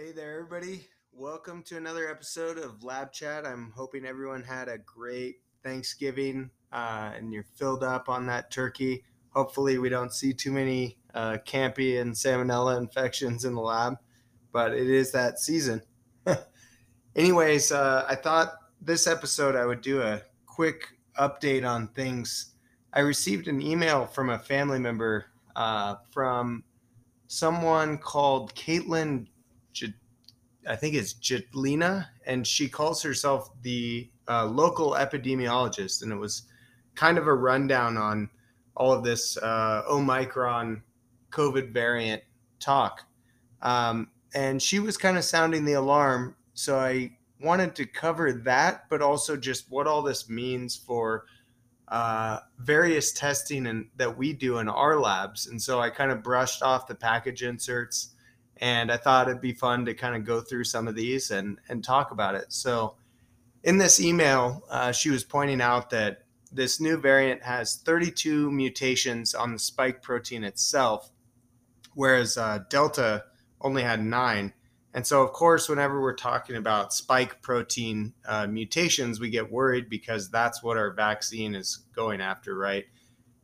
Hey there, everybody. Welcome to another episode of Lab Chat. I'm hoping everyone had a great Thanksgiving uh, and you're filled up on that turkey. Hopefully, we don't see too many uh, campy and salmonella infections in the lab, but it is that season. Anyways, uh, I thought this episode I would do a quick update on things. I received an email from a family member uh, from someone called Katelyn I think it's Jetelina, and she calls herself the uh, local epidemiologist. And it was kind of a rundown on all of this uh, Omicron COVID variant talk. Um, and she was kind of sounding the alarm. So I wanted to cover that, but also just what all this means for uh, various testing and that we do in our labs. And so I kind of brushed off the package inserts and I thought it'd be fun to kind of go through some of these and and talk about it. So, in this email, uh, she was pointing out that this new variant has 32 mutations on the spike protein itself, whereas uh, Delta only had nine. And so, of course, whenever we're talking about spike protein uh, mutations, we get worried because that's what our vaccine is going after, right?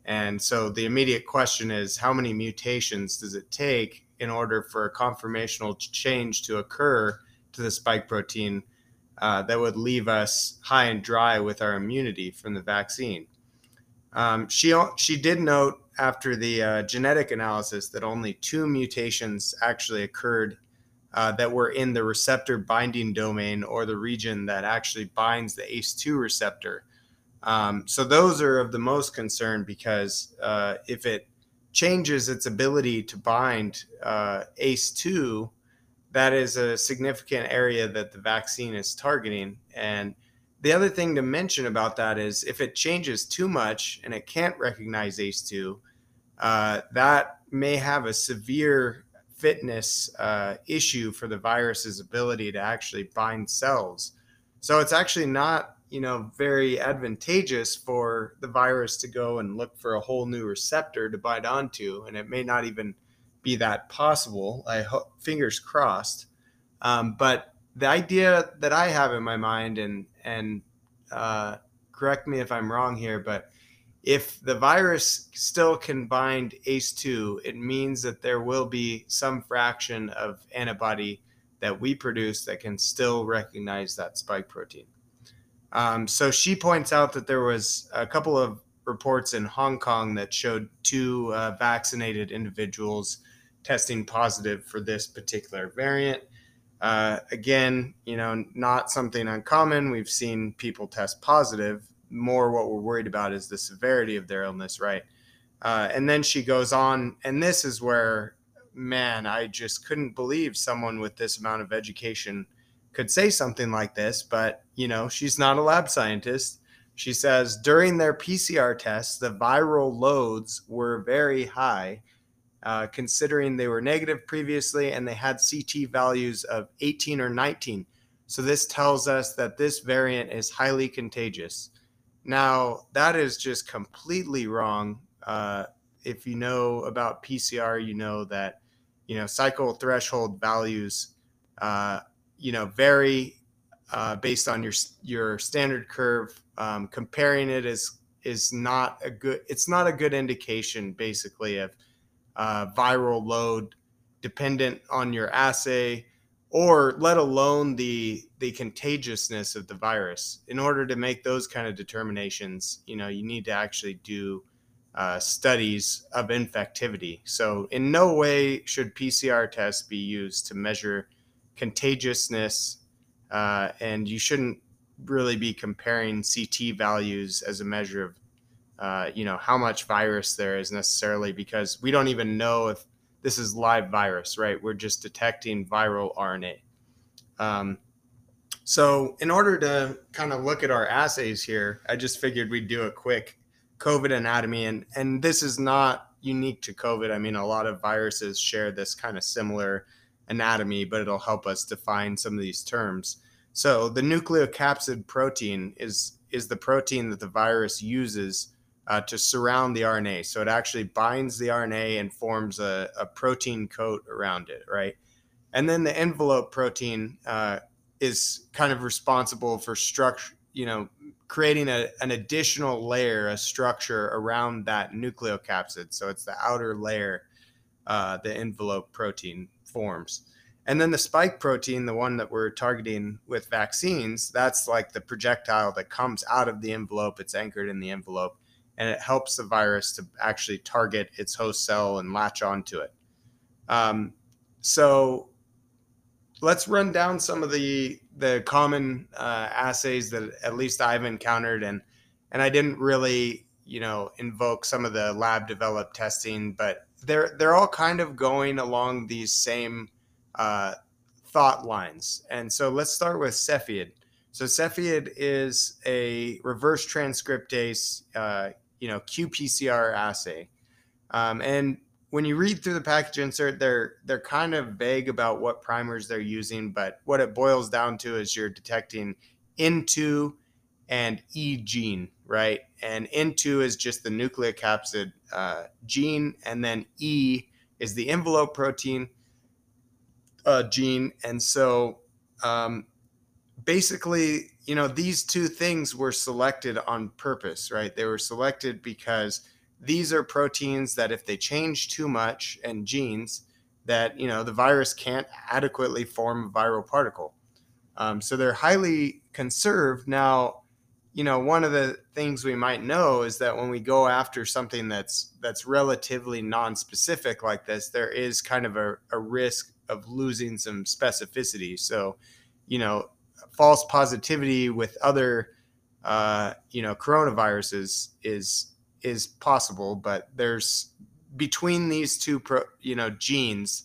And so the immediate question is how many mutations does it take in order for a conformational change to occur to the spike protein uh, that would leave us high and dry with our immunity from the vaccine. Um, she she did note after the uh, genetic analysis that only two mutations actually occurred uh, that were in the receptor binding domain or the region that actually binds the ACE2 receptor. Um, so those are of the most concern because uh, if it changes its ability to bind uh, ACE2, that is a significant area that the vaccine is targeting. And the other thing to mention about that is if it changes too much and it can't recognize ACE2, uh, that may have a severe fitness uh, issue for the virus's ability to actually bind cells. So it's actually not you know very advantageous for the virus to go and look for a whole new receptor to bite onto and it may not even be that possible. I hope fingers crossed. Um, but the idea that i have in my mind and and uh, correct me if i'm wrong here but if the virus still can bind ace2 it means that there will be some fraction of antibody that we produce that can still recognize that spike protein um, so she points out that there was a couple of reports in Hong Kong that showed two uh, vaccinated individuals testing positive for this particular variant. Uh, again, you know, not something uncommon. We've seen people test positive. More what we're worried about is the severity of their illness, right? Uh, and then she goes on, and this is where, man, I just couldn't believe someone with this amount of education could say something like this, but you know, she's not a lab scientist. She says during their PCR tests, the viral loads were very high, uh, considering they were negative previously and they had CT values of 18 or 19. So this tells us that this variant is highly contagious. Now, that is just completely wrong. Uh, if you know about PCR, you know that you know cycle threshold values uh, you know vary uh, based on your your standard curve. Um, comparing it is is not a good. It's not a good indication, basically, of uh, viral load dependent on your assay, or let alone the the contagiousness of the virus. In order to make those kind of determinations, you know, you need to actually do uh, studies of infectivity. So, in no way should PCR tests be used to measure contagiousness, uh, and you shouldn't really be comparing CT values as a measure of, uh, you know, how much virus there is necessarily because we don't even know if this is live virus, right? We're just detecting viral RNA. Um, so, in order to kind of look at our assays here, I just figured we'd do a quick COVID anatomy, and and this is not unique to COVID. I mean, a lot of viruses share this kind of similar anatomy, but it'll help us define some of these terms. So the nucleocapsid protein is is the protein that the virus uses uh, to surround the RNA. So it actually binds the RNA and forms a, a protein coat around it, right? And then the envelope protein uh, is kind of responsible for structure, you know, creating a, an additional layer, a structure around that nucleocapsid. So it's the outer layer, uh, the envelope protein forms. And then the spike protein, the one that we're targeting with vaccines, that's like the projectile that comes out of the envelope. It's anchored in the envelope and it helps the virus to actually target its host cell and latch onto it. Um, so let's run down some of the the common uh, assays that at least I've encountered, and and I didn't really you know invoke some of the lab developed testing, but they're they're all kind of going along these same uh, thought lines. And so let's start with Cepheid. So Cepheid is a reverse transcriptase, uh, you know, qPCR assay, um, and when you read through the package insert, they're they're kind of vague about what primers they're using, but what it boils down to is you're detecting N2 and E gene, right? And N2 is just the nucleocapsid uh, gene, and then E is the envelope protein uh, gene. And so um, basically, you know, these two things were selected on purpose, right? They were selected because these are proteins that if they change too much and genes that you know the virus can't adequately form a viral particle um, so they're highly conserved now you know one of the things we might know is that when we go after something that's that's relatively non-specific like this there is kind of a, a risk of losing some specificity. So you know false positivity with other uh, you know coronaviruses is is possible, but there's between these two pro, you know genes,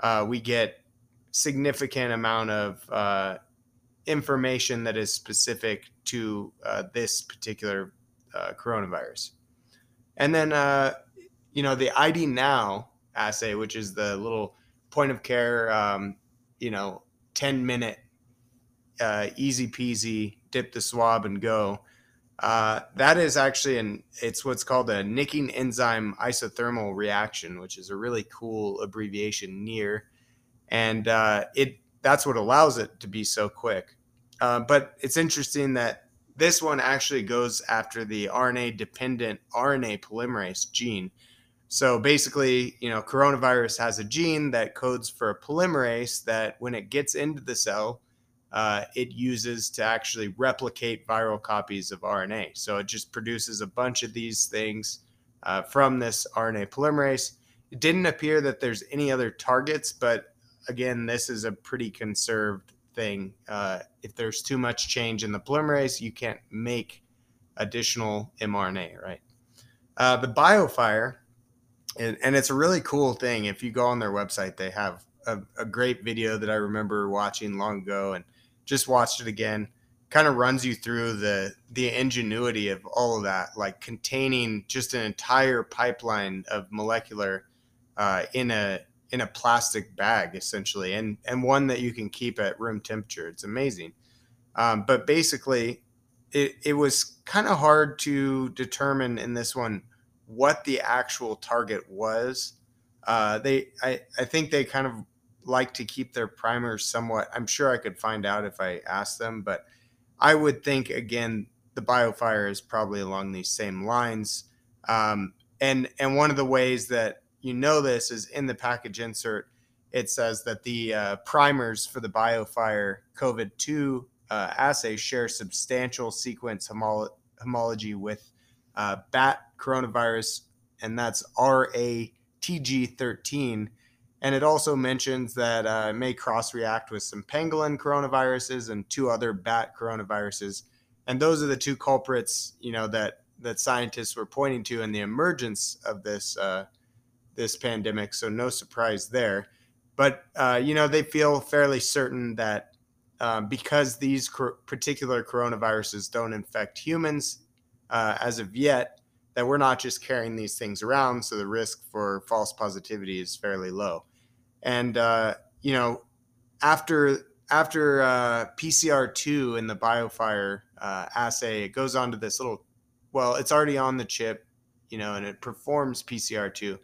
uh, we get significant amount of uh, information that is specific to uh, this particular uh, coronavirus. And then uh, you know the ID now assay, which is the little point of care, um, you know, ten minute, uh, easy peasy, dip the swab and go. Uh, that is actually an it's what's called a nicking enzyme isothermal reaction, which is a really cool abbreviation NEAR, and uh, it that's what allows it to be so quick. Uh, but it's interesting that this one actually goes after the RNA dependent RNA polymerase gene. So basically, you know, coronavirus has a gene that codes for a polymerase that when it gets into the cell, uh, it uses to actually replicate viral copies of RNA. So it just produces a bunch of these things uh, from this RNA polymerase. It didn't appear that there's any other targets, but again, this is a pretty conserved thing. Uh, if there's too much change in the polymerase, you can't make additional mRNA, right? Uh, the BioFire, and, and it's a really cool thing. If you go on their website, they have a, a great video that I remember watching long ago, and just watched it again kind of runs you through the the ingenuity of all of that like containing just an entire pipeline of molecular uh, in a in a plastic bag essentially and and one that you can keep at room temperature it's amazing um, but basically it, it was kind of hard to determine in this one what the actual target was uh, they I, I think they kind of like to keep their primers somewhat. I'm sure I could find out if I asked them, but I would think again the BioFire is probably along these same lines. Um, and and one of the ways that you know this is in the package insert. It says that the uh, primers for the BioFire COVID two uh, assay share substantial sequence homolo- homology with uh, bat coronavirus, and that's RATG13 and it also mentions that uh, it may cross react with some pangolin coronaviruses and two other bat coronaviruses. And those are the two culprits, you know, that that scientists were pointing to in the emergence of this uh, this pandemic. So no surprise there. But uh, you know, they feel fairly certain that um, because these particular coronaviruses don't infect humans uh, as of yet, that we're not just carrying these things around. So the risk for false positivity is fairly low and uh, you know after after uh, PCR two in the BioFire uh, assay, it goes on to this little. Well, it's already on the chip, you know, and it performs PCR two,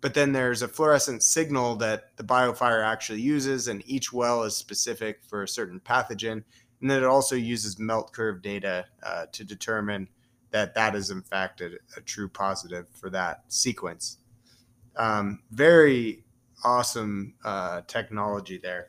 but then there's a fluorescent signal that the biofire actually uses, and each well is specific for a certain pathogen. And then it also uses melt curve data uh, to determine that that is in fact a, a true positive for that sequence. Um, very awesome uh, technology there.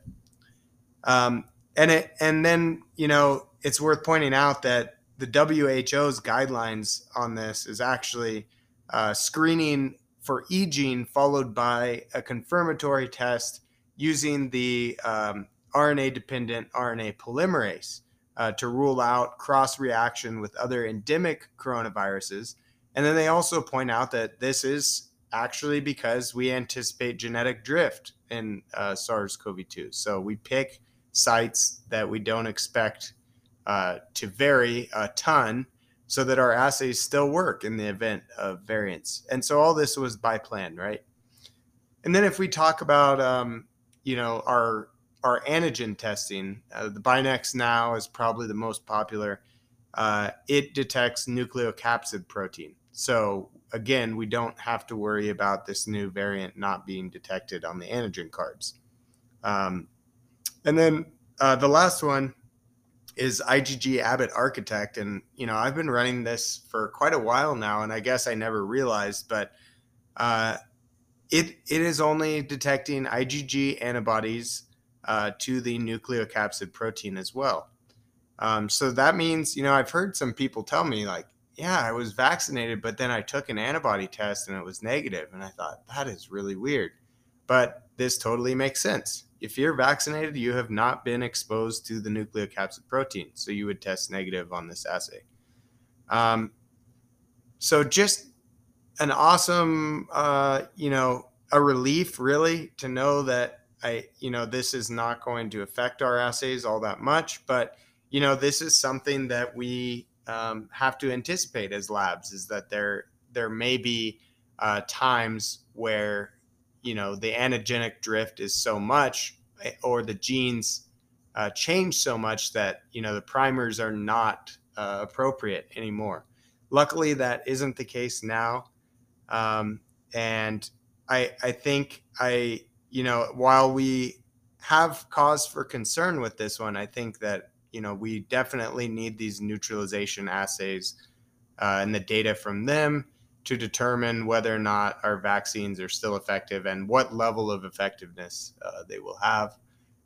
Um, and it and then you know it's worth pointing out that the WHO's guidelines on this is actually uh, screening for E gene followed by a confirmatory test using the um, RNA dependent RNA polymerase uh, to rule out cross reaction with other endemic coronaviruses. And then they also point out that this is actually because we anticipate genetic drift in uh, SARS CoV 2. So we pick sites that we don't expect uh, to vary a ton so that our assays still work in the event of variants. And so all this was by plan, right? And then if we talk about, um, you know, our our antigen testing, uh, the BinaxNOW is probably the most popular. Uh, it detects nucleocapsid protein. So again, we don't have to worry about this new variant not being detected on the antigen cards. Um, and then uh, the last one is IgG Abbott Architect, and you know I've been running this for quite a while now, and I guess I never realized, but uh, it it is only detecting IgG antibodies uh, to the nucleocapsid protein as well. Um, so that means you know I've heard some people tell me like, yeah, I was vaccinated, but then I took an antibody test and it was negative, and I thought that is really weird, but this totally makes sense if you're vaccinated, you have not been exposed to the nucleocapsid protein. So you would test negative on this assay. Um, so just an awesome, uh, you know, a relief really to know that I, you know, this is not going to affect our assays all that much. But, you know, this is something that we um, have to anticipate as labs is that there, there may be uh, times where you know the antigenic drift is so much eh, or the genes uh, change so much that you know the primers are not uh, appropriate anymore. Luckily that isn't the case now. Um, and i i think i you know while we have cause for concern with this one i think that you know we definitely need these neutralization assays uh, and the data from them to determine whether or not our vaccines are still effective and what level of effectiveness uh, they will have.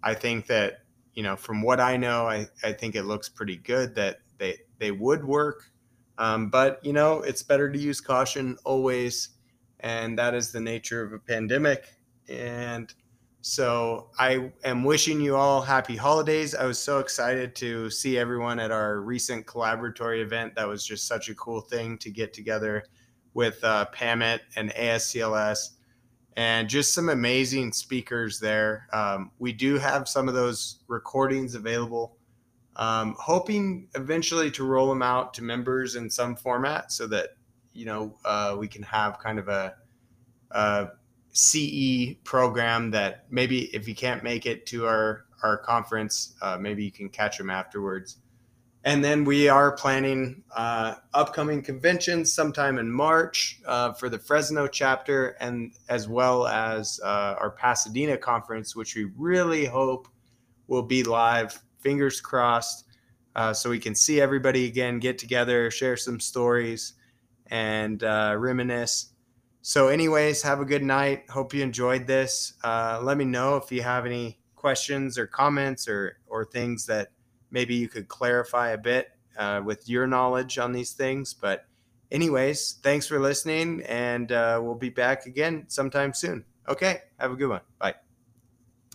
I think that, you know, from what I know, I, I think it looks pretty good that they, they would work. Um, but, you know, it's better to use caution always. And that is the nature of a pandemic. And so I am wishing you all happy holidays. I was so excited to see everyone at our recent collaboratory event. That was just such a cool thing to get together with uh, PAMET and ASCLS, and just some amazing speakers there. Um, we do have some of those recordings available. Um, hoping eventually to roll them out to members in some format so that you know uh, we can have kind of a, a CE program that maybe if you can't make it to our our conference, uh, maybe you can catch them afterwards. And then we are planning uh, upcoming conventions sometime in March uh, for the Fresno chapter, and as well as uh, our Pasadena conference, which we really hope will be live. Fingers crossed, uh, so we can see everybody again, get together, share some stories, and uh, reminisce. So, anyways, have a good night. Hope you enjoyed this. Uh, let me know if you have any questions or comments or or things that maybe you could clarify a bit uh, with your knowledge on these things. But, anyways, thanks for listening, and uh, we'll be back again sometime soon. Okay, have a good one. Bye.